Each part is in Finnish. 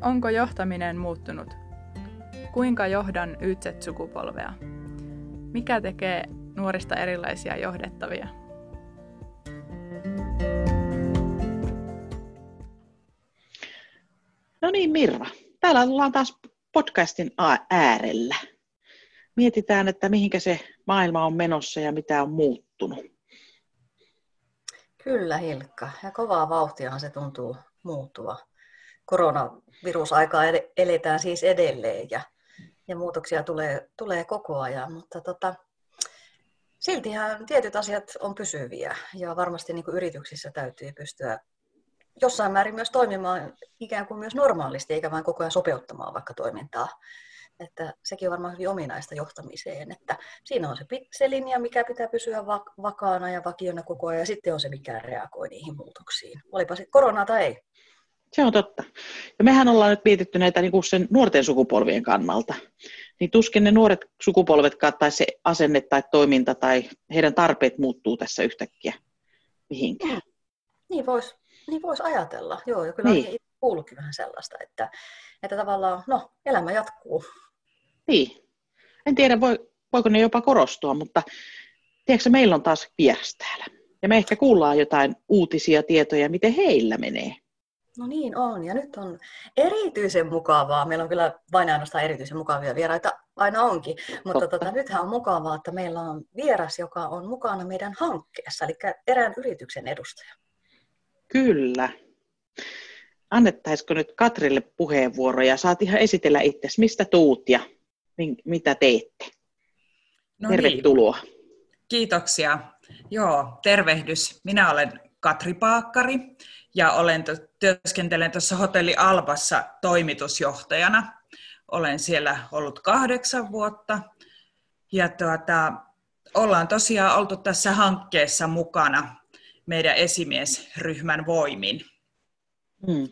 Onko johtaminen muuttunut? Kuinka johdan YZ-sukupolvea? Mikä tekee nuorista erilaisia johdettavia? No niin, Mirva. Täällä ollaan taas podcastin äärellä. Mietitään, että mihinkä se maailma on menossa ja mitä on muuttunut. Kyllä, Hilkka. Ja kovaa vauhtiahan se tuntuu muuttuva. Koronavirusaikaa eletään siis edelleen ja, ja muutoksia tulee, tulee koko ajan, mutta tota, siltihän tietyt asiat on pysyviä ja varmasti niin kuin yrityksissä täytyy pystyä jossain määrin myös toimimaan ikään kuin myös normaalisti, eikä vain koko ajan sopeuttamaan vaikka toimintaa. Että sekin on varmaan hyvin ominaista johtamiseen, että siinä on se, se linja, mikä pitää pysyä vakaana ja vakiona koko ajan, ja sitten on se, mikä reagoi niihin muutoksiin. Olipa sitten korona tai ei. Se on totta. Ja mehän ollaan nyt mietitty näitä niin kuin sen nuorten sukupolvien kannalta. Niin tuskin ne nuoret sukupolvetkaan tai se asenne tai toiminta tai heidän tarpeet muuttuu tässä yhtäkkiä mihinkään. Niin voisi niin vois ajatella, joo. Ja kyllä niin. kuullutkin vähän sellaista, että, että tavallaan, no, elämä jatkuu. Niin. En tiedä, voi, voiko ne jopa korostua, mutta tiedätkö, meillä on taas vieras täällä. Ja me ehkä kuullaan jotain uutisia, tietoja, miten heillä menee. No niin on, ja nyt on erityisen mukavaa. Meillä on kyllä vain ainoastaan erityisen mukavia vieraita, aina onkin. Mutta tota, nythän on mukavaa, että meillä on vieras, joka on mukana meidän hankkeessa, eli erään yrityksen edustaja. Kyllä. Annettaisiko nyt Katrille puheenvuoro ja saat ihan esitellä itse, mistä tuut ja mitä teette? No niin. Tervetuloa. Niin. Kiitoksia. Joo, tervehdys. Minä olen Katri Paakkari ja olen työskentelen tuossa hotelli Albassa toimitusjohtajana. Olen siellä ollut kahdeksan vuotta ja tuota, ollaan tosiaan oltu tässä hankkeessa mukana meidän esimiesryhmän voimin. Hmm.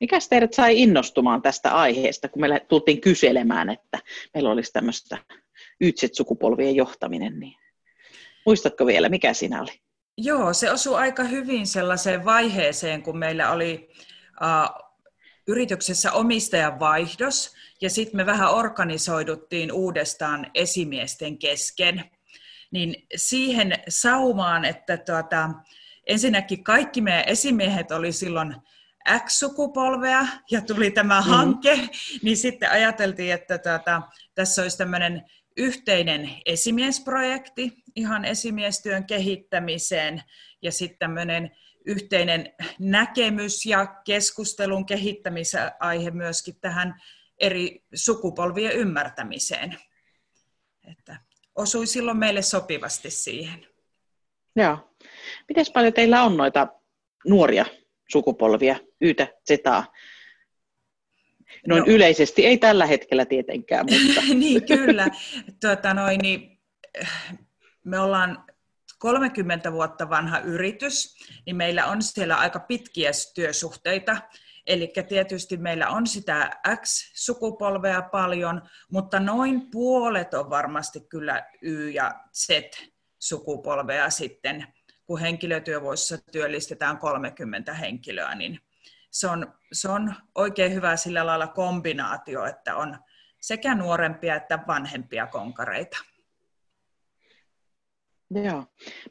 Mikäs teidät sai innostumaan tästä aiheesta, kun meillä tultiin kyselemään, että meillä olisi tämmöistä ytset-sukupolvien johtaminen, niin muistatko vielä, mikä siinä oli? Joo, se osui aika hyvin sellaiseen vaiheeseen, kun meillä oli uh, yrityksessä omistajan vaihdos, ja sitten me vähän organisoiduttiin uudestaan esimiesten kesken. Niin siihen saumaan, että tuota, ensinnäkin kaikki meidän esimiehet oli silloin X-sukupolvea ja tuli tämä mm. hanke, niin sitten ajateltiin, että tuota, tässä olisi tämmöinen yhteinen esimiesprojekti ihan esimiestyön kehittämiseen ja sitten tämmöinen yhteinen näkemys ja keskustelun kehittämisaihe myöskin tähän eri sukupolvien ymmärtämiseen. Että osui silloin meille sopivasti siihen. Joo. Miten paljon teillä on noita nuoria sukupolvia, Ytä, Zetaa? Noin no. yleisesti, ei tällä hetkellä tietenkään, mutta... niin, kyllä. Tuota, noin, niin, me ollaan 30 vuotta vanha yritys, niin meillä on siellä aika pitkiä työsuhteita. Eli tietysti meillä on sitä X-sukupolvea paljon, mutta noin puolet on varmasti kyllä Y- ja Z-sukupolvea sitten, kun henkilötyövuosissa työllistetään 30 henkilöä, niin se on, se on oikein hyvä sillä lailla kombinaatio, että on sekä nuorempia että vanhempia konkareita. Joo.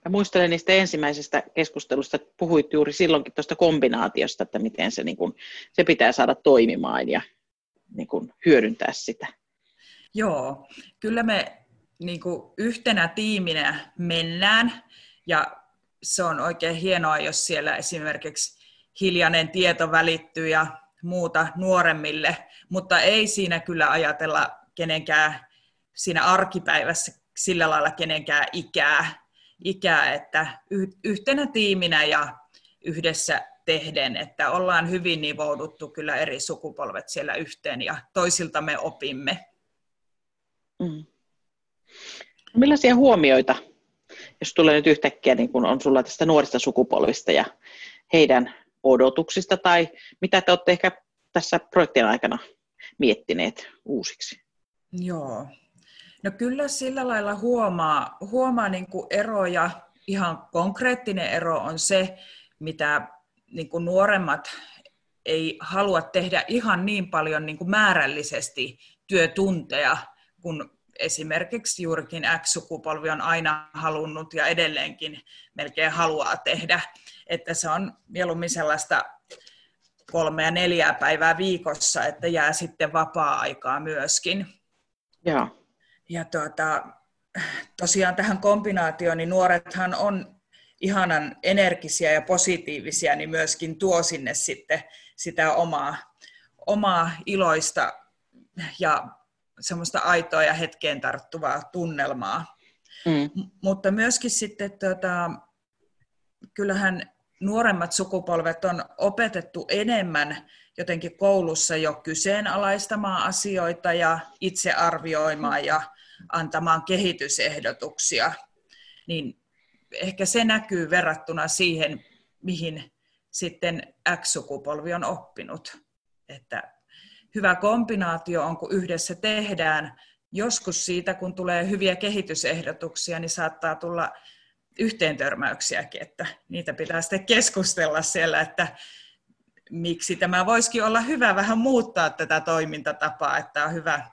Mä muistelen niistä ensimmäisestä keskustelusta, että puhuit juuri silloinkin tuosta kombinaatiosta, että miten se, niin kun, se pitää saada toimimaan ja niin kun, hyödyntää sitä. Joo, kyllä me niin kuin yhtenä tiiminä mennään ja se on oikein hienoa, jos siellä esimerkiksi hiljainen tieto välittyy ja muuta nuoremmille, mutta ei siinä kyllä ajatella kenenkään siinä arkipäivässä sillä lailla kenenkään ikää, ikää että yhtenä tiiminä ja yhdessä tehden, että ollaan hyvin nivouduttu kyllä eri sukupolvet siellä yhteen ja toisilta me opimme. Mm. Millaisia huomioita, jos tulee nyt yhtäkkiä, niin kun on sulla tästä nuorista sukupolvista ja heidän odotuksista, tai mitä te olette ehkä tässä projektin aikana miettineet uusiksi? Joo, No kyllä sillä lailla huomaa, huomaa niin kuin eroja. Ihan konkreettinen ero on se, mitä niin kuin nuoremmat ei halua tehdä ihan niin paljon niin kuin määrällisesti työtunteja, kun esimerkiksi juurikin X-sukupolvi on aina halunnut ja edelleenkin melkein haluaa tehdä. Että se on mieluummin sellaista kolme ja neljää päivää viikossa, että jää sitten vapaa-aikaa myöskin. Ja, Ja tuota, tosiaan tähän kombinaatioon, niin nuorethan on ihanan energisiä ja positiivisia, niin myöskin tuo sinne sitten sitä omaa, omaa iloista ja semmoista aitoa ja hetkeen tarttuvaa tunnelmaa. mm, Mutta myöskin sitten tota, kyllähän nuoremmat sukupolvet on opetettu enemmän jotenkin koulussa jo kyseenalaistamaan asioita ja itse arvioimaan ja antamaan kehitysehdotuksia, niin ehkä se näkyy verrattuna siihen, mihin sitten X-sukupolvi on oppinut. Että hyvä kombinaatio on, kun yhdessä tehdään. Joskus siitä, kun tulee hyviä kehitysehdotuksia, niin saattaa tulla yhteentörmäyksiäkin, että niitä pitää sitten keskustella siellä, että miksi tämä voisikin olla hyvä vähän muuttaa tätä toimintatapaa, että on hyvä,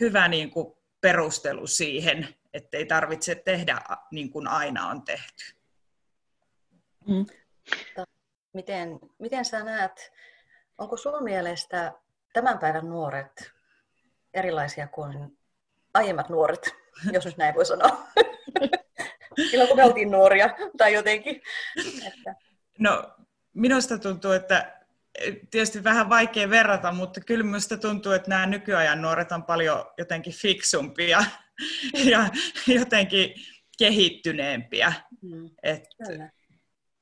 hyvä niin kuin perustelu siihen, ettei tarvitse tehdä niin kuin aina on tehty. mm. Miten, miten sä näet, onko sun mielestä tämän päivän nuoret erilaisia kuin aiemmat nuoret, jos nyt näin voi sanoa? Silloin kun me oltiin nuoria tai jotenkin. Että, No minusta tuntuu, että tietysti vähän vaikea verrata, mutta kyllä minusta tuntuu, että nämä nykyajan nuoret on paljon jotenkin fiksumpia ja jotenkin kehittyneempiä. mm, Et, kyllä.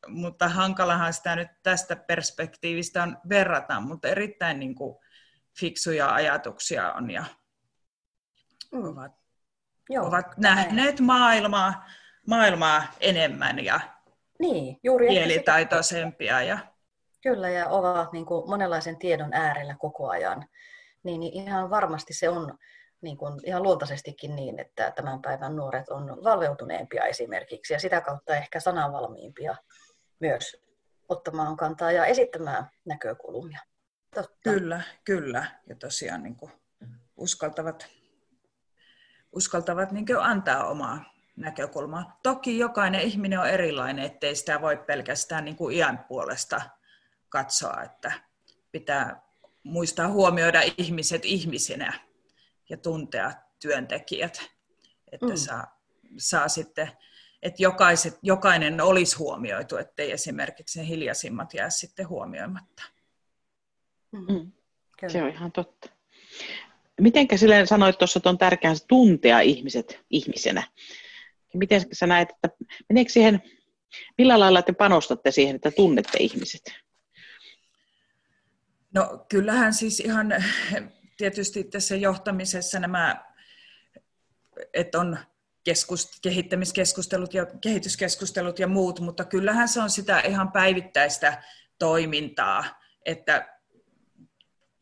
mutta hankalahan sitä nyt tästä perspektiivistä on verrata, mutta erittäin niin kuin fiksuja ajatuksia on ja Mm, ovat, joo, ovat nähneet maailmaa, maailmaa enemmän ja Niin, juuri kielitaitoisempia. Ja, Kyllä, ja ovat niin kuin monenlaisen tiedon äärellä koko ajan. Niin, niin ihan varmasti se on niin kuin ihan luontaisestikin niin, että tämän päivän nuoret on valveutuneempia esimerkiksi, ja sitä kautta ehkä sananvalmiimpia myös ottamaan kantaa ja esittämään näkökulmia. Totta. kyllä, kyllä. Ja tosiaan niin kuin uskaltavat, uskaltavat niin kuin antaa omaa näkökulmaa. Toki jokainen ihminen on erilainen, ettei sitä voi pelkästään niin kuin iän puolesta katsoa, että pitää muistaa huomioida ihmiset ihmisinä ja tuntea työntekijät, että Mm. saa, saa sitten, että jokaiset, jokainen olisi huomioitu, ettei esimerkiksi ne hiljaisimmat jää sitten huomioimatta. Mm. Kyllä. Se on ihan totta. Mitenkä silleen sanoit tuossa, että on tärkeää tuntea ihmiset ihmisenä? Miten sä näet, että meneekö siihen, millä lailla te panostatte siihen, että tunnette ihmiset? No kyllähän siis ihan tietysti tässä johtamisessa nämä, että on keskust, kehittämiskeskustelut ja kehityskeskustelut ja muut, mutta kyllähän se on sitä ihan päivittäistä toimintaa, että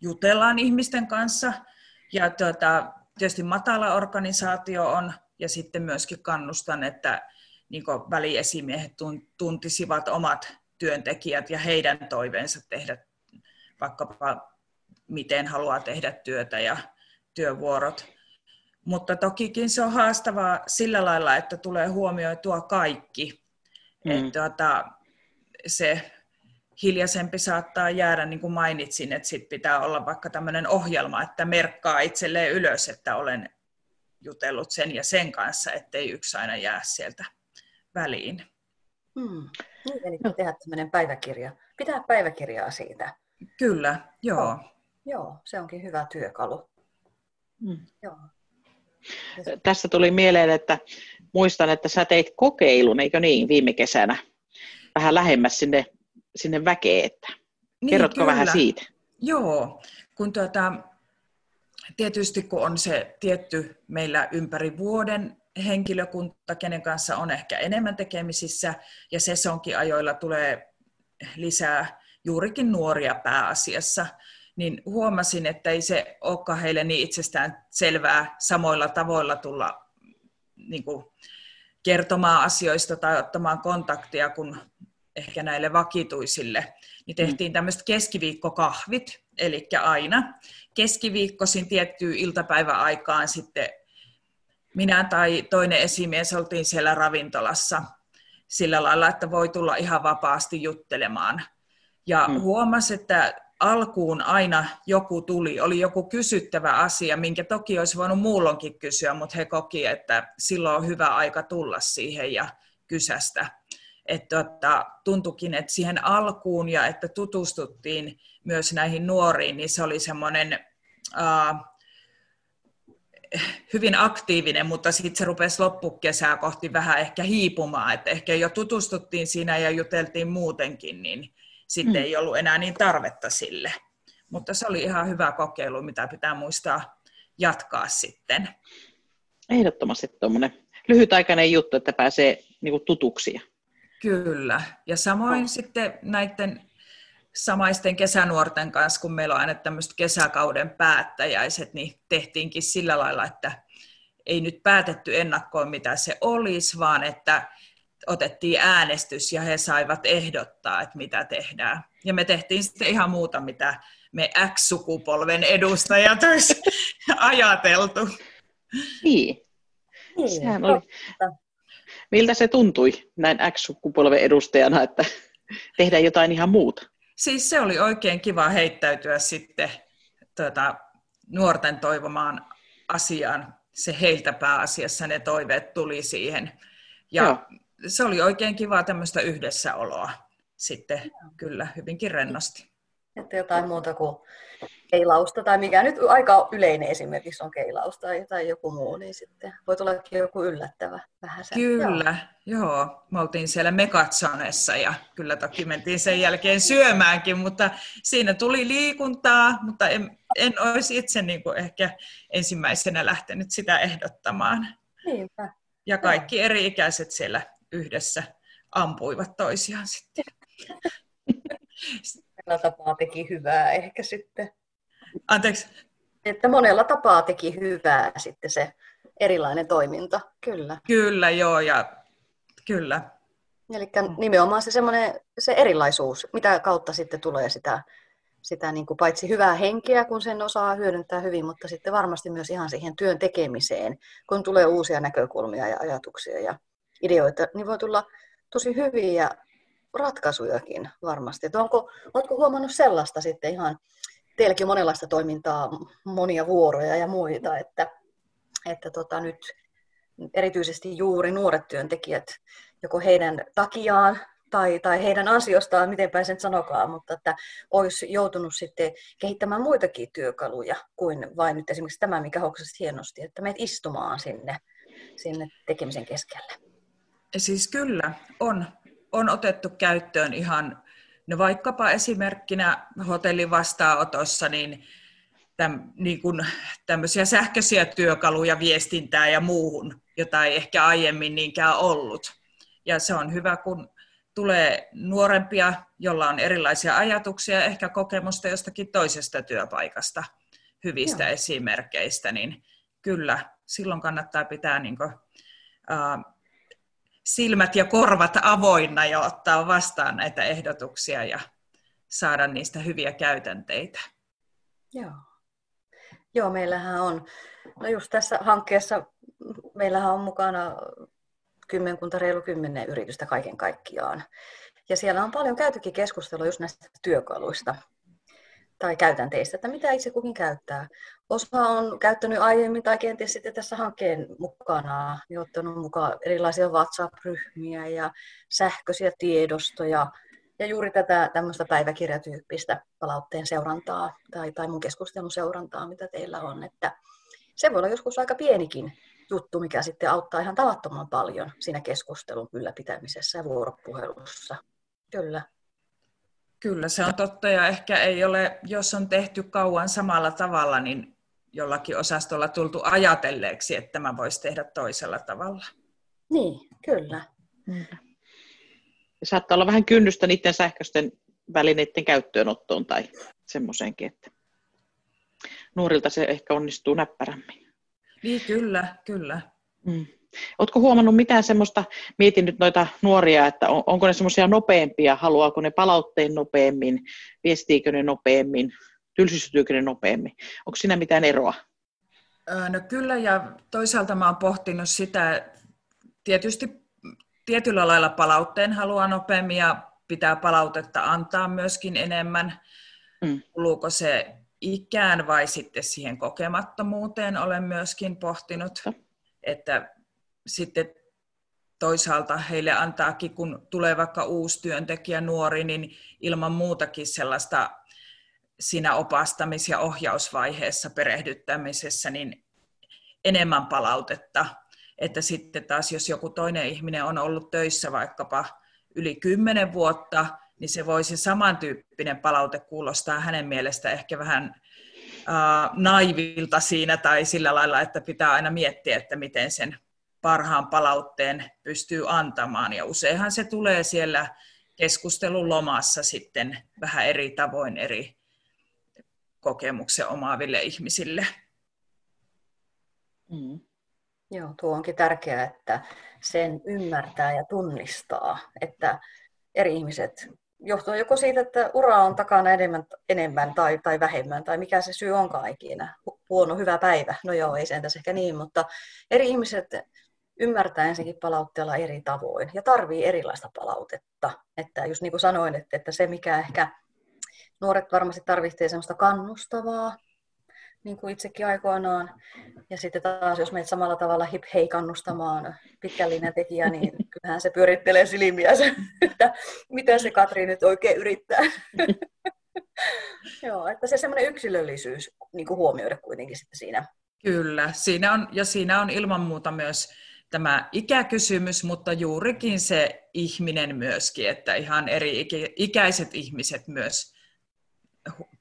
jutellaan ihmisten kanssa ja tuota, tietysti matala organisaatio on ja sitten myöskin kannustan, että niin väliesimiehet tun- tuntisivat omat työntekijät ja heidän toiveensa tehdä vaikkapa miten haluaa tehdä työtä ja työvuorot. Mutta tokikin se on haastavaa sillä lailla, että tulee huomioitua kaikki. Mm. Mm. Että tuota, se hiljaisempi saattaa jäädä, niin kuin mainitsin, että sit pitää olla vaikka tämmöinen ohjelma, että merkkaa itselleen ylös, että olen jutellut sen ja sen kanssa, ettei yksi aina jää sieltä väliin. Hmm. Niin, eli tehdä tämmöinen päiväkirja. Pitää päiväkirjaa siitä. Kyllä, joo. Joo, se onkin hyvä työkalu. Mm. Joo. Tässä tuli mieleen, että muistan, että sä teit kokeilun, eikö niin, viime kesänä, vähän lähemmäs sinne, sinne väkeen, että kerrotko Niin, vähän kyllä. siitä? Joo, kun tuota, tietysti kun on se tietty meillä ympäri vuoden henkilökunta, kenen kanssa on ehkä enemmän tekemisissä, ja sesonkiajoilla tulee lisää juurikin nuoria pääasiassa, niin huomasin, että ei se olekaan heille niin itsestään selvää samoilla tavoilla tulla niin kuin, kertomaan asioista tai ottamaan kontaktia, kun ehkä näille vakituisille, niin tehtiin tämmöiset keskiviikkokahvit, eli aina keskiviikkoisin tiettyyn iltapäiväaikaan sitten minä tai toinen esimies oltiin siellä ravintolassa sillä lailla, että voi tulla ihan vapaasti juttelemaan. Ja mm. huomasi, että alkuun aina joku tuli, oli joku kysyttävä asia, minkä toki olisi voinut muullonkin kysyä, mutta he koki, että silloin on hyvä aika tulla siihen ja kysästä. Että tota, tuntukin, että siihen alkuun ja että tutustuttiin myös näihin nuoriin, niin se oli semmoinen hyvin aktiivinen, mutta sitten se rupesi loppukesää kohti vähän ehkä hiipumaan, että ehkä jo tutustuttiin siinä ja juteltiin muutenkin, niin sitten mm. ei ollut enää niin tarvetta sille. Mutta se oli ihan hyvä kokeilu, mitä pitää muistaa jatkaa sitten. Ehdottomasti tuommoinen lyhytaikainen juttu, että pääsee niinku tutuksi. Kyllä. Ja samoin oh. sitten näiden samaisten kesänuorten kanssa, kun meillä on aina tämmöiset kesäkauden päättäjäiset, niin tehtiinkin sillä lailla, että ei nyt päätetty ennakkoon, mitä se olisi, vaan että otettiin äänestys ja he saivat ehdottaa, että mitä tehdään. Ja me tehtiin sitten ihan muuta, mitä me X-sukupolven edustajat olisi ajateltu. Niin. niin. Sehän oli. Miltä se tuntui näin X-sukupolven edustajana, että tehdään jotain ihan muuta? Siis se oli oikein kiva heittäytyä sitten tuota, nuorten toivomaan asiaan. Se heiltä pääasiassa ne toiveet tuli siihen. Ja Joo se oli oikein kiva tämmöistä yhdessäoloa sitten kyllä hyvinkin rennosti. Että jotain muuta kuin keilausta tai mikä nyt aika yleinen esimerkiksi on keilaus tai, tai joku muu, niin sitten voi tulla joku yllättävä vähän. Kyllä, joo. joo. Me oltiin siellä Mekatsonessa ja kyllä toki mentiin sen jälkeen syömäänkin, mutta siinä tuli liikuntaa, mutta en, en olisi itse niin kuin ehkä ensimmäisenä lähtenyt sitä ehdottamaan. Niinpä. Ja kaikki eri ikäiset siellä yhdessä ampuivat toisiaan sitten. Monella tapaa teki hyvää ehkä sitten. Anteeksi? Että monella tapaa teki hyvää sitten se erilainen toiminta, kyllä. Kyllä, joo, ja kyllä. Eli nimenomaan se, semmoinen, se erilaisuus, mitä kautta sitten tulee sitä, sitä niin kuin paitsi hyvää henkeä, kun sen osaa hyödyntää hyvin, mutta sitten varmasti myös ihan siihen työn tekemiseen, kun tulee uusia näkökulmia ja ajatuksia ja ideoita, niin voi tulla tosi hyviä ratkaisujakin varmasti. Että onko, oletko huomannut sellaista sitten ihan, teilläkin on monenlaista toimintaa, monia vuoroja ja muita, että, että tota nyt erityisesti juuri nuoret työntekijät, joko heidän takiaan tai, tai heidän ansiostaan, miten sen sanokaan, mutta että olisi joutunut sitten kehittämään muitakin työkaluja kuin vain nyt esimerkiksi tämä, mikä hoksasit hienosti, että meet istumaan sinne, sinne tekemisen keskelle. Siis kyllä, on, on otettu käyttöön ihan, no vaikkapa esimerkkinä hotellin vastaanotossa, niin, täm, niin kuin tämmöisiä sähköisiä työkaluja viestintää ja muuhun, jota ei ehkä aiemmin niinkään ollut. Ja se on hyvä, kun tulee nuorempia, jolla on erilaisia ajatuksia, ehkä kokemusta jostakin toisesta työpaikasta, hyvistä Joo. esimerkkeistä, niin kyllä, silloin kannattaa pitää niin kuin, uh, silmät ja korvat avoinna ja ottaa vastaan näitä ehdotuksia ja saada niistä hyviä käytänteitä. Joo. Joo, meillähän on, no just tässä hankkeessa meillähän on mukana kymmenkunta, reilu kymmenen yritystä kaiken kaikkiaan. Ja siellä on paljon käytykin keskustelua just näistä työkaluista tai käytänteistä, että mitä itse kukin käyttää. Osa on käyttänyt aiemmin tai kenties sitten tässä hankkeen mukana, niin ottanut mukaan erilaisia WhatsApp-ryhmiä ja sähköisiä tiedostoja ja juuri tätä tämmöistä päiväkirjatyyppistä palautteen seurantaa tai, tai mun keskustelun seurantaa, mitä teillä on. Että se voi olla joskus aika pienikin juttu, mikä sitten auttaa ihan tavattoman paljon siinä keskustelun ylläpitämisessä ja vuoropuhelussa. Kyllä. Kyllä, se on totta ja ehkä ei ole, jos on tehty kauan samalla tavalla, niin jollakin osastolla tultu ajatelleeksi, että tämä voisi tehdä toisella tavalla. Niin, kyllä. Mm. Saattaa olla vähän kynnystä niiden sähköisten välineiden käyttöönottoon tai semmoiseenkin, että nuorilta se ehkä onnistuu näppärämmin. Niin, kyllä, kyllä. Mm. Oletko huomannut mitään semmoista, mietin nyt noita nuoria, että on, onko ne semmoisia nopeampia, haluaako ne palautteen nopeammin, viestiikö ne nopeammin, tylsistyykö ne nopeammin? Onko siinä mitään eroa? No kyllä, ja toisaalta mä oon pohtinut sitä, tietysti tietyllä lailla palautteen haluaa nopeammin ja pitää palautetta antaa myöskin enemmän. Mm. Kuluuko se ikään vai sitten siihen kokemattomuuteen olen myöskin pohtinut, että sitten toisaalta heille antaakin, kun tulee vaikka uusi työntekijä nuori, niin ilman muutakin sellaista siinä opastamis- ja ohjausvaiheessa perehdyttämisessä niin enemmän palautetta. Että sitten taas, jos joku toinen ihminen on ollut töissä vaikkapa yli kymmenen vuotta, niin se voisi samantyyppinen palaute kuulostaa hänen mielestä ehkä vähän äh, naivilta siinä tai sillä lailla, että pitää aina miettiä, että miten sen parhaan palautteen pystyy antamaan. Ja useinhan se tulee siellä keskustelun lomassa sitten vähän eri tavoin eri kokemuksen omaaville ihmisille. Mm. Joo, tuo onkin tärkeää, että sen ymmärtää ja tunnistaa, että eri ihmiset johtuu joko siitä, että ura on takana enemmän, enemmän tai, tai vähemmän, tai mikä se syy onkaan ikinä. Huono, hyvä päivä. No joo, ei sen tässä ehkä niin, mutta eri ihmiset ymmärtää ensinnäkin palautteella eri tavoin ja tarvii erilaista palautetta. Että just niin kuin sanoin, että, että se mikä ehkä nuoret varmasti tarvitsee semmoista kannustavaa, niin kuin itsekin aikoinaan. Ja sitten taas, jos meitä samalla tavalla hip hei kannustamaan pitkällinen tekijä, niin kyllähän se pyörittelee silmiä, että mitä se Katri nyt oikein yrittää. Joo, että se semmoinen yksilöllisyys niin kuin huomioida kuitenkin sitten siinä. Kyllä, siinä on, ja siinä on ilman muuta myös tämä ikäkysymys, mutta juurikin se ihminen myöskin, että ihan eri ikäiset ihmiset myös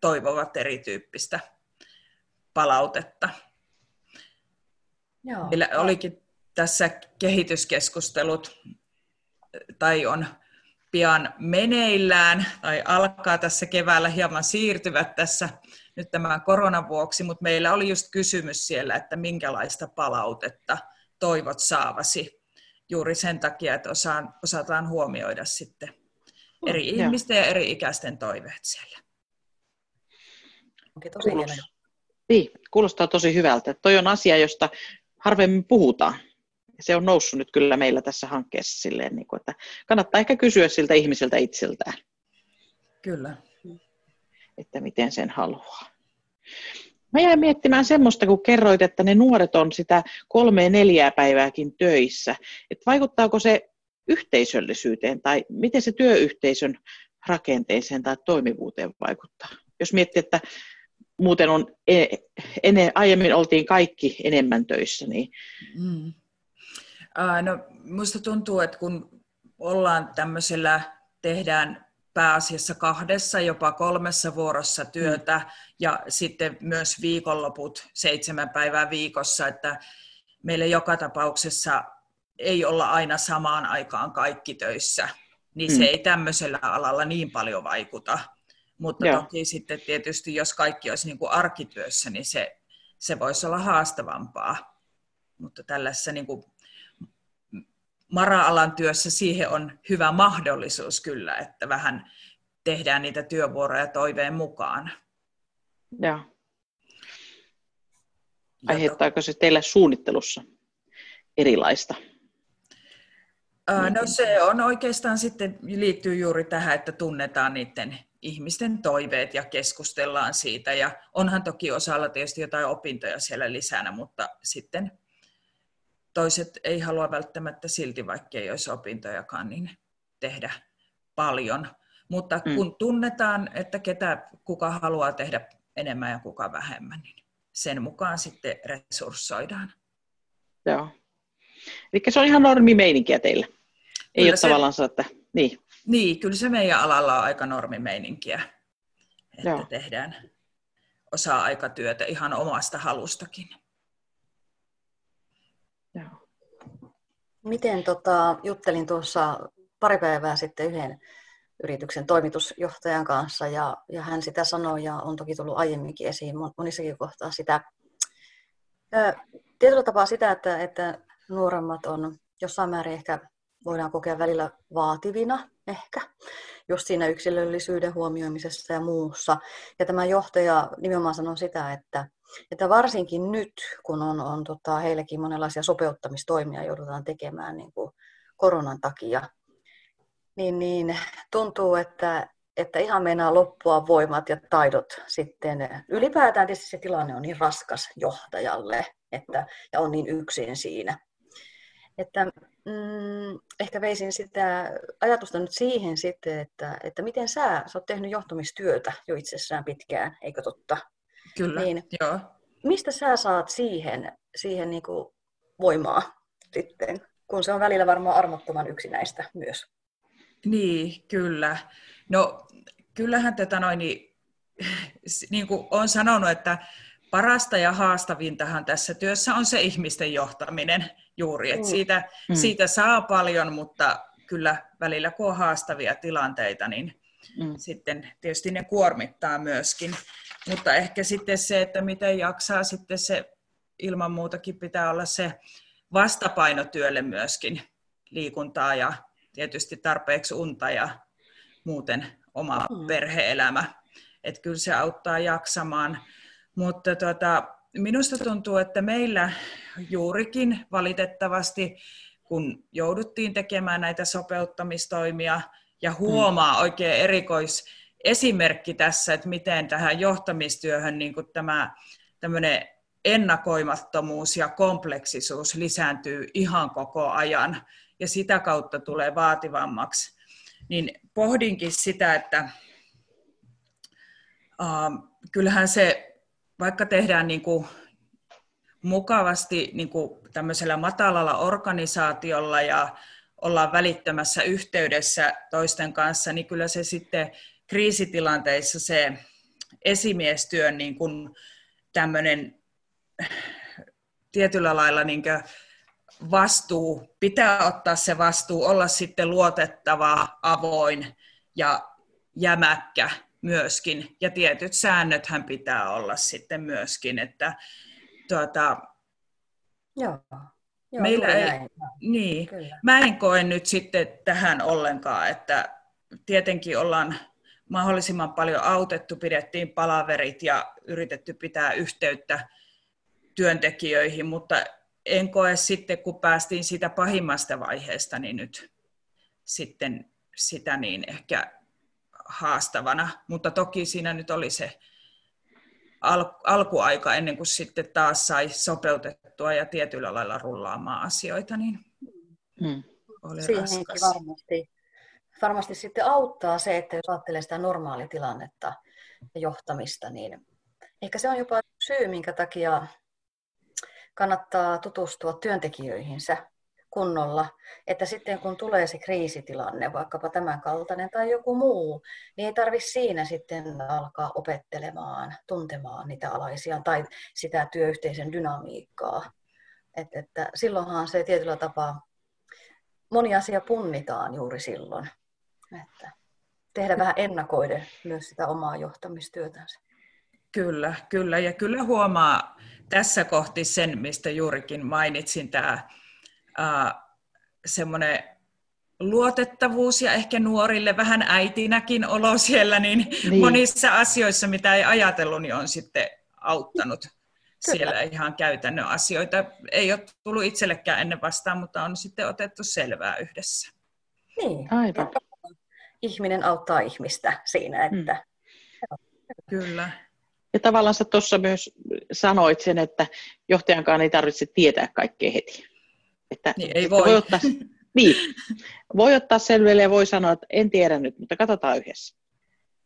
toivovat erityyppistä palautetta. Joo. Meillä olikin tässä kehityskeskustelut, tai on pian meneillään, tai alkaa tässä keväällä hieman siirtyvät tässä nyt tämän koronan vuoksi, mutta meillä oli just kysymys siellä, että minkälaista palautetta toivot saavasi juuri sen takia, että osaan, osataan huomioida sitten eri mm, ihmisten ja eri ikäisten toiveet siellä. Onkin tosi hieno niin, kuulostaa tosi hyvältä. Toi on asia, josta harvemmin puhutaan. Se on noussut nyt kyllä meillä tässä hankkeessa silleen, niin kuin, että kannattaa ehkä kysyä siltä ihmiseltä itseltään. Kyllä. Että miten sen haluaa. Mä jäin miettimään semmoista, kun kerroit, että ne nuoret on sitä kolmea neljää päivääkin töissä. Että vaikuttaako se yhteisöllisyyteen tai miten se työyhteisön rakenteeseen tai toimivuuteen vaikuttaa? Jos miettii, että muuten on, ene, aiemmin oltiin kaikki enemmän töissä. Niin. Mm. No, musta tuntuu, että kun ollaan tämmöisellä, tehdään pääasiassa kahdessa, jopa kolmessa vuorossa työtä mm. ja sitten myös viikonloput seitsemän päivää viikossa, että meillä joka tapauksessa ei olla aina samaan aikaan kaikki töissä, niin mm. se ei tämmöisellä alalla niin paljon vaikuta. Mutta Joo. toki sitten tietysti, jos kaikki olisi niin kuin arkityössä, niin se, se voisi olla haastavampaa. Mutta tällaisessa niin kuin mara-alan työssä siihen on hyvä mahdollisuus kyllä, että vähän tehdään niitä työvuoroja toiveen mukaan. Joo. Aiheuttaako se teillä suunnittelussa erilaista? No se on oikeastaan sitten liittyy juuri tähän, että tunnetaan niiden ihmisten toiveet ja keskustellaan siitä. Ja onhan toki osalla tietysti jotain opintoja siellä lisänä, mutta sitten toiset ei halua välttämättä silti, vaikka ei olisi opintojakaan, niin tehdä paljon. Mutta mm. kun tunnetaan, että ketä, kuka haluaa tehdä enemmän ja kuka vähemmän, niin sen mukaan sitten resurssoidaan. Joo. Eli se on ihan normimeininkiä teillä. Ei Kyllä ole se... tavallaan että niin. Niin, kyllä se meidän alalla on aika normimeininkiä, että Joo. tehdään osa-aikatyötä ihan omasta halustakin. Miten tota, juttelin tuossa pari päivää sitten yhden yrityksen toimitusjohtajan kanssa ja, ja hän sitä sanoi ja on toki tullut aiemminkin esiin monissakin kohtaa sitä, tietyllä tapaa sitä, että, että nuoremmat on jossain määrin ehkä voidaan kokea välillä vaativina ehkä, just siinä yksilöllisyyden huomioimisessa ja muussa. Ja tämä johtaja nimenomaan sanoo sitä, että, että varsinkin nyt, kun on, on tota, heillekin monenlaisia sopeuttamistoimia joudutaan tekemään niin kuin koronan takia, niin, niin tuntuu, että, että ihan meinaa loppua voimat ja taidot sitten. Ylipäätään tietysti se tilanne on niin raskas johtajalle että, ja on niin yksin siinä. Että mm, ehkä veisin sitä ajatusta nyt siihen sitten, että, että miten sä, sä oot tehnyt johtamistyötä jo itsessään pitkään, eikö totta? Kyllä, niin, joo. Mistä sä saat siihen, siihen niin kuin voimaa sitten, kun se on välillä varmaan armottoman yksinäistä myös? Niin, kyllä. No kyllähän tätä noin, niin, niin kuin olen sanonut, että parasta ja haastavintahan tässä työssä on se ihmisten johtaminen juuri. Että mm. siitä, mm. siitä saa paljon, mutta kyllä välillä kun on haastavia tilanteita, niin mm. sitten tietysti ne kuormittaa myöskin. Mutta ehkä sitten se, että miten jaksaa sitten se, ilman muutakin pitää olla se vastapainotyölle myöskin liikuntaa ja tietysti tarpeeksi unta ja muuten oma mm. perheelämä. Että kyllä se auttaa jaksamaan. Mutta tuota, minusta tuntuu, että meillä juurikin valitettavasti, kun jouduttiin tekemään näitä sopeuttamistoimia ja huomaa mm. oikein erikois esimerkki tässä, että miten tähän johtamistyöhön niin kuin tämä tämmöinen ennakoimattomuus ja kompleksisuus lisääntyy ihan koko ajan ja sitä kautta tulee vaativammaksi. Niin pohdinkin sitä, että uh, kyllähän se vaikka tehdään niin kuin mukavasti niin kuin tämmöisellä matalalla organisaatiolla ja ollaan välittömässä yhteydessä toisten kanssa, niin kyllä se sitten kriisitilanteissa se esimiestyön niin kuin tämmöinen tietyllä lailla niin kuin vastuu, pitää ottaa se vastuu, olla sitten luotettava, avoin ja jämäkkä myöskin. Ja tietyt säännöthän pitää olla sitten myöskin, että tuota, Joo. Joo, meillä ei, näin. niin, mä en koe nyt sitten tähän ollenkaan, että tietenkin ollaan mahdollisimman paljon autettu, pidettiin palaverit ja yritetty pitää yhteyttä työntekijöihin, mutta en koe sitten, kun päästiin siitä pahimmasta vaiheesta, niin nyt sitten sitä niin ehkä haastavana, mutta toki siinä nyt oli se al- alkuaika ennen kuin sitten taas sai sopeutettua ja tietyllä lailla rullaamaan asioita, niin hmm. oli Siihenkin raskas. varmasti, varmasti sitten auttaa se, että jos ajattelee sitä normaalitilannetta ja johtamista, niin ehkä se on jopa syy, minkä takia kannattaa tutustua työntekijöihinsä kunnolla, että sitten kun tulee se kriisitilanne, vaikkapa tämän kaltainen tai joku muu, niin ei tarvitse siinä sitten alkaa opettelemaan, tuntemaan niitä alaisia tai sitä työyhteisön dynamiikkaa. Et, että silloinhan se tietyllä tapaa, moni asia punnitaan juuri silloin. Että tehdä vähän ennakoiden myös sitä omaa johtamistyötänsä. Kyllä, kyllä. Ja kyllä huomaa tässä kohti sen, mistä juurikin mainitsin, tämä semmoinen luotettavuus ja ehkä nuorille vähän äitinäkin olo siellä, niin, niin. monissa asioissa, mitä ei ajatellut, niin on sitten auttanut Kyllä. siellä ihan käytännön asioita. Ei ole tullut itsellekään ennen vastaan, mutta on sitten otettu selvää yhdessä. Niin, Aivan. ihminen auttaa ihmistä siinä, että... Hmm. Kyllä. Ja tavallaan sä tuossa myös sanoit sen, että johtajankaan ei tarvitse tietää kaikkea heti. Että, niin, ei voi. Voi ottaa, niin, voi ottaa selville ja voi sanoa, että en tiedä nyt, mutta katsotaan yhdessä.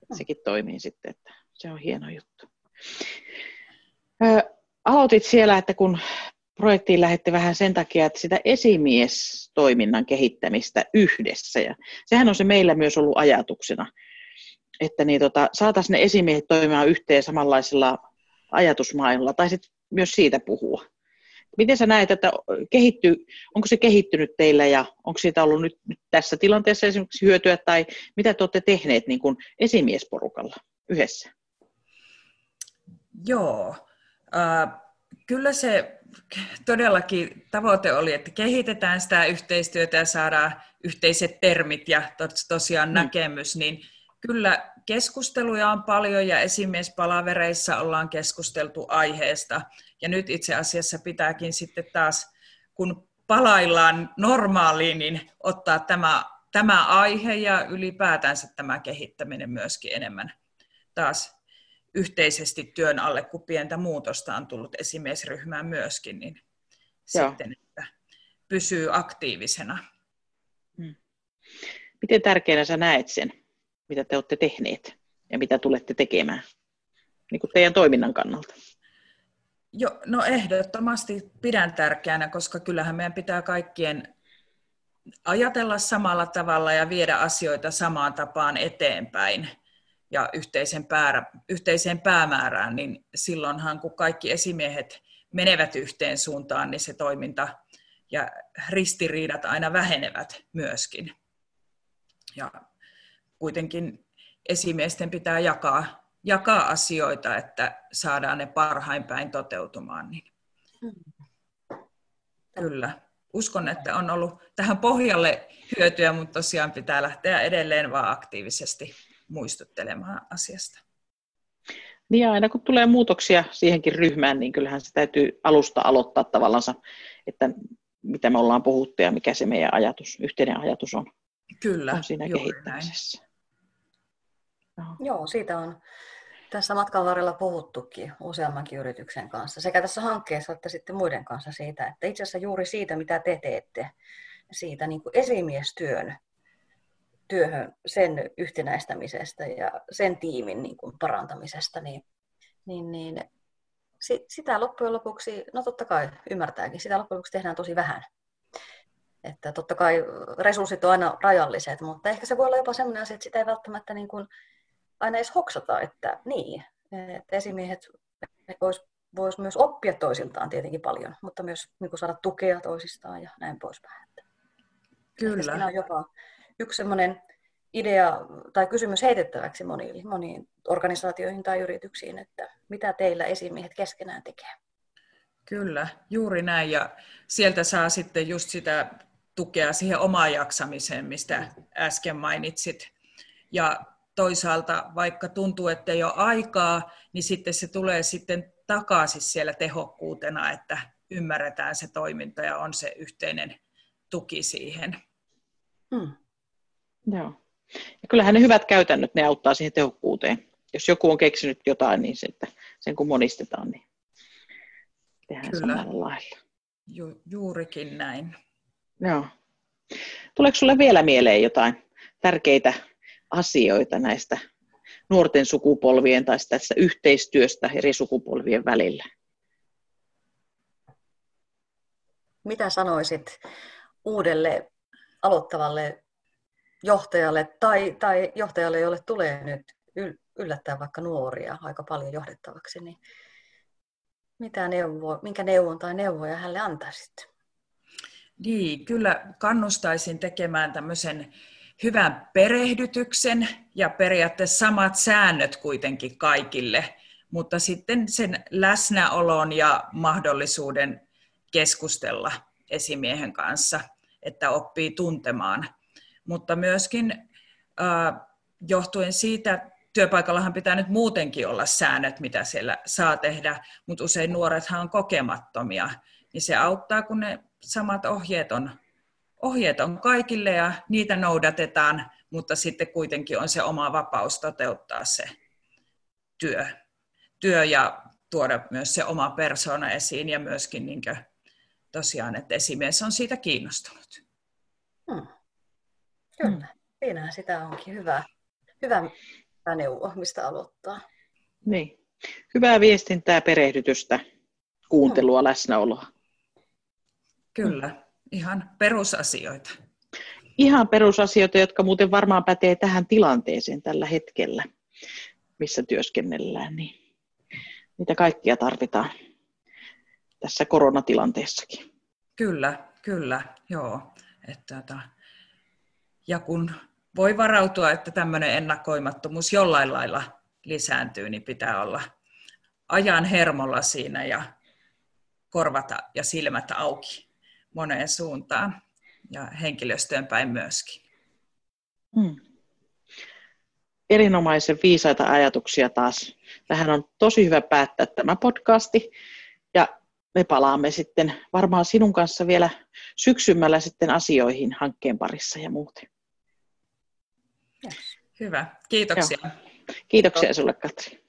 Että sekin toimii sitten, että se on hieno juttu. Ö, aloitit siellä, että kun projektiin lähetti vähän sen takia, että sitä esimiestoiminnan kehittämistä yhdessä. Ja sehän on se meillä myös ollut ajatuksena, että niin tota, saataisiin ne esimiehet toimimaan yhteen samanlaisilla ajatusmaailmalla, tai sitten myös siitä puhua. Miten sä näet, että kehittyy, onko se kehittynyt teillä ja onko siitä ollut nyt, nyt tässä tilanteessa esimerkiksi hyötyä tai mitä te olette tehneet niin kuin esimiesporukalla yhdessä? Joo. Äh, kyllä se todellakin tavoite oli, että kehitetään sitä yhteistyötä ja saadaan yhteiset termit ja tosiaan mm. näkemys, niin kyllä keskusteluja on paljon ja esimiespalavereissa ollaan keskusteltu aiheesta. Ja nyt itse asiassa pitääkin sitten taas, kun palaillaan normaaliin, niin ottaa tämä, tämä aihe ja ylipäätänsä tämä kehittäminen myöskin enemmän taas yhteisesti työn alle, kun pientä muutosta on tullut esimiesryhmään myöskin, niin Joo. sitten, että pysyy aktiivisena. Hmm. Miten tärkeänä sä näet sen, mitä te olette tehneet ja mitä tulette tekemään niin kuin teidän toiminnan kannalta? Jo, no ehdottomasti pidän tärkeänä, koska kyllähän meidän pitää kaikkien ajatella samalla tavalla ja viedä asioita samaan tapaan eteenpäin ja yhteisen päärä, yhteiseen päämäärään, niin silloinhan kun kaikki esimiehet menevät yhteen suuntaan, niin se toiminta ja ristiriidat aina vähenevät myöskin. Ja kuitenkin esimiesten pitää jakaa, jakaa asioita, että saadaan ne parhain päin toteutumaan. Niin. Kyllä. Uskon, että on ollut tähän pohjalle hyötyä, mutta tosiaan pitää lähteä edelleen vaan aktiivisesti muistuttelemaan asiasta. Niin ja aina kun tulee muutoksia siihenkin ryhmään, niin kyllähän se täytyy alusta aloittaa tavallaan, että mitä me ollaan puhuttu ja mikä se meidän ajatus, yhteinen ajatus on, Kyllä, on siinä kehittämisessä. Näin. Joo, siitä on tässä matkan varrella puhuttukin useammankin yrityksen kanssa, sekä tässä hankkeessa että sitten muiden kanssa siitä, että itse asiassa juuri siitä, mitä te teette, siitä niin kuin esimiestyön työhön sen yhtenäistämisestä ja sen tiimin niin kuin parantamisesta, niin, niin, niin sitä loppujen lopuksi, no totta kai ymmärtääkin, sitä loppujen lopuksi tehdään tosi vähän. Että totta kai resurssit on aina rajalliset, mutta ehkä se voi olla jopa sellainen asia, että sitä ei välttämättä niin kuin aina edes hoksata, että niin, että esimiehet vois, vois myös oppia toisiltaan tietenkin paljon, mutta myös niin kuin saada tukea toisistaan ja näin poispäin. Kyllä. Siinä on jopa yksi sellainen idea tai kysymys heitettäväksi moniin, moniin organisaatioihin tai yrityksiin, että mitä teillä esimiehet keskenään tekee. Kyllä, juuri näin. Ja sieltä saa sitten just sitä tukea siihen omaan jaksamiseen, mistä äsken mainitsit. Ja toisaalta, vaikka tuntuu, että ei ole aikaa, niin sitten se tulee sitten takaisin siellä tehokkuutena, että ymmärretään se toiminta ja on se yhteinen tuki siihen. Hmm. Joo. Ja kyllähän ne hyvät käytännöt, ne auttaa siihen tehokkuuteen. Jos joku on keksinyt jotain, niin sen, sen kun monistetaan, niin tehdään Kyllä. samalla lailla. Ju, juurikin näin. Joo. Tuleeko sinulle vielä mieleen jotain tärkeitä asioita näistä nuorten sukupolvien tai tässä yhteistyöstä eri sukupolvien välillä? Mitä sanoisit uudelle aloittavalle johtajalle tai, tai johtajalle, jolle tulee nyt yllättää vaikka nuoria aika paljon johdettavaksi, niin mitä neuvo, minkä neuvon tai neuvoja hänelle antaisit? Niin, kyllä kannustaisin tekemään tämmöisen hyvän perehdytyksen ja periaatteessa samat säännöt kuitenkin kaikille, mutta sitten sen läsnäolon ja mahdollisuuden keskustella esimiehen kanssa, että oppii tuntemaan. Mutta myöskin äh, johtuen siitä, työpaikallahan pitää nyt muutenkin olla säännöt, mitä siellä saa tehdä, mutta usein nuorethan on kokemattomia, niin se auttaa, kun ne samat ohjeet on, ohjeet on kaikille ja niitä noudatetaan, mutta sitten kuitenkin on se oma vapaus toteuttaa se työ, työ ja tuoda myös se oma persona esiin ja myöskin niin kuin, tosiaan, että esimies on siitä kiinnostunut. Hmm. Kyllä, mm. siinähän sitä onkin hyvä, hyvä neuvo, mistä aloittaa. Niin. Hyvää viestintää, perehdytystä, kuuntelua, mm. läsnäoloa. Kyllä, ihan perusasioita. Ihan perusasioita, jotka muuten varmaan pätee tähän tilanteeseen tällä hetkellä, missä työskennellään. Niin mitä kaikkia tarvitaan tässä koronatilanteessakin. Kyllä, kyllä, joo. Että, että, ja kun voi varautua, että tämmöinen ennakoimattomuus jollain lailla lisääntyy, niin pitää olla ajan hermolla siinä ja korvata ja silmät auki moneen suuntaan ja henkilöstöön päin myöskin. Hmm. Erinomaisen viisaita ajatuksia taas. Tähän on tosi hyvä päättää tämä podcasti ja me palaamme sitten varmaan sinun kanssa vielä syksymällä sitten asioihin hankkeen parissa ja muuten. Yes. Hyvä, kiitoksia. Joo. Kiitoksia sinulle Katri.